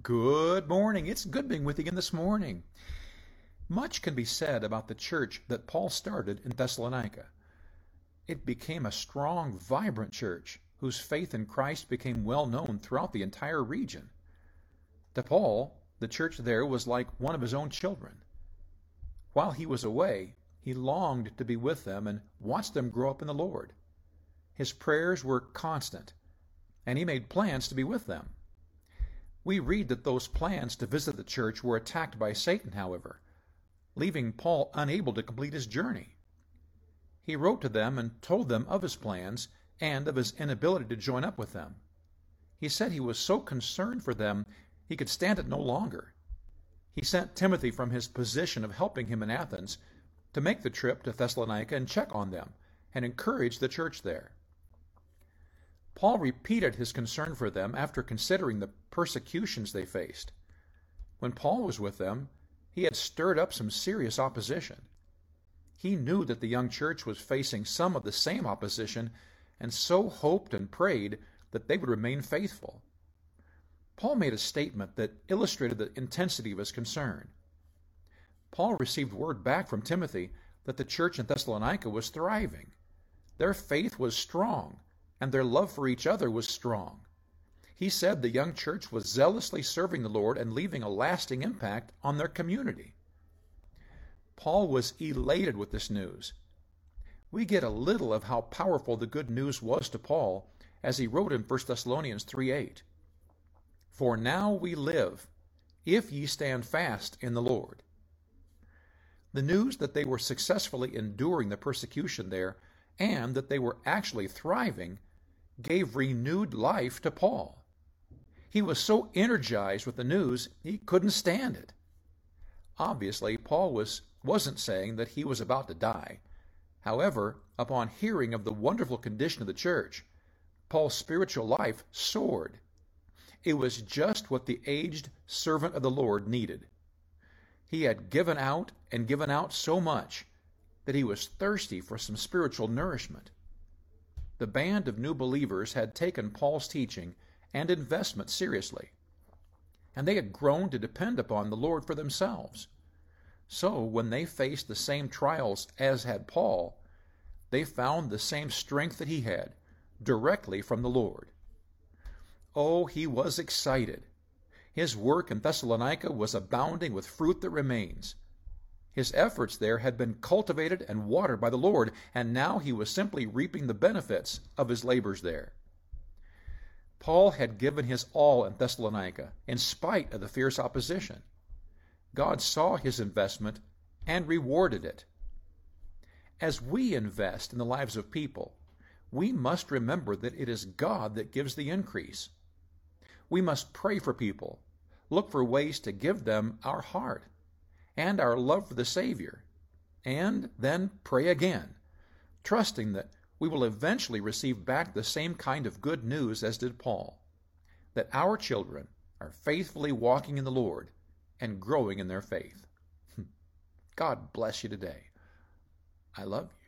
Good morning. It's good being with you again this morning. Much can be said about the church that Paul started in Thessalonica. It became a strong, vibrant church whose faith in Christ became well known throughout the entire region. To Paul, the church there was like one of his own children. While he was away, he longed to be with them and watch them grow up in the Lord. His prayers were constant, and he made plans to be with them. We read that those plans to visit the church were attacked by Satan, however, leaving Paul unable to complete his journey. He wrote to them and told them of his plans and of his inability to join up with them. He said he was so concerned for them he could stand it no longer. He sent Timothy from his position of helping him in Athens to make the trip to Thessalonica and check on them and encourage the church there. Paul repeated his concern for them after considering the persecutions they faced. When Paul was with them, he had stirred up some serious opposition. He knew that the young church was facing some of the same opposition and so hoped and prayed that they would remain faithful. Paul made a statement that illustrated the intensity of his concern. Paul received word back from Timothy that the church in Thessalonica was thriving. Their faith was strong, and their love for each other was strong. He said the young church was zealously serving the Lord and leaving a lasting impact on their community. Paul was elated with this news. We get a little of how powerful the good news was to Paul as he wrote in 1 Thessalonians 3:8. For now we live, if ye stand fast in the Lord. The news that they were successfully enduring the persecution there and that they were actually thriving gave renewed life to Paul. He was so energized with the news, he couldn't stand it. Obviously, Paul was, wasn't saying that he was about to die. However, upon hearing of the wonderful condition of the church, Paul's spiritual life soared. It was just what the aged servant of the Lord needed. He had given out and given out so much that he was thirsty for some spiritual nourishment. The band of new believers had taken Paul's teaching and investment seriously, and they had grown to depend upon the Lord for themselves. So, when they faced the same trials as had Paul, they found the same strength that he had, directly from the Lord. Oh, he was excited. His work in Thessalonica was abounding with fruit that remains. His efforts there had been cultivated and watered by the Lord, and now he was simply reaping the benefits of his labors there. Paul had given his all in Thessalonica, in spite of the fierce opposition. God saw his investment and rewarded it. As we invest in the lives of people, we must remember that it is God that gives the increase. We must pray for people, look for ways to give them our heart and our love for the Savior, and then pray again, trusting that we will eventually receive back the same kind of good news as did Paul that our children are faithfully walking in the Lord and growing in their faith. God bless you today. I love you.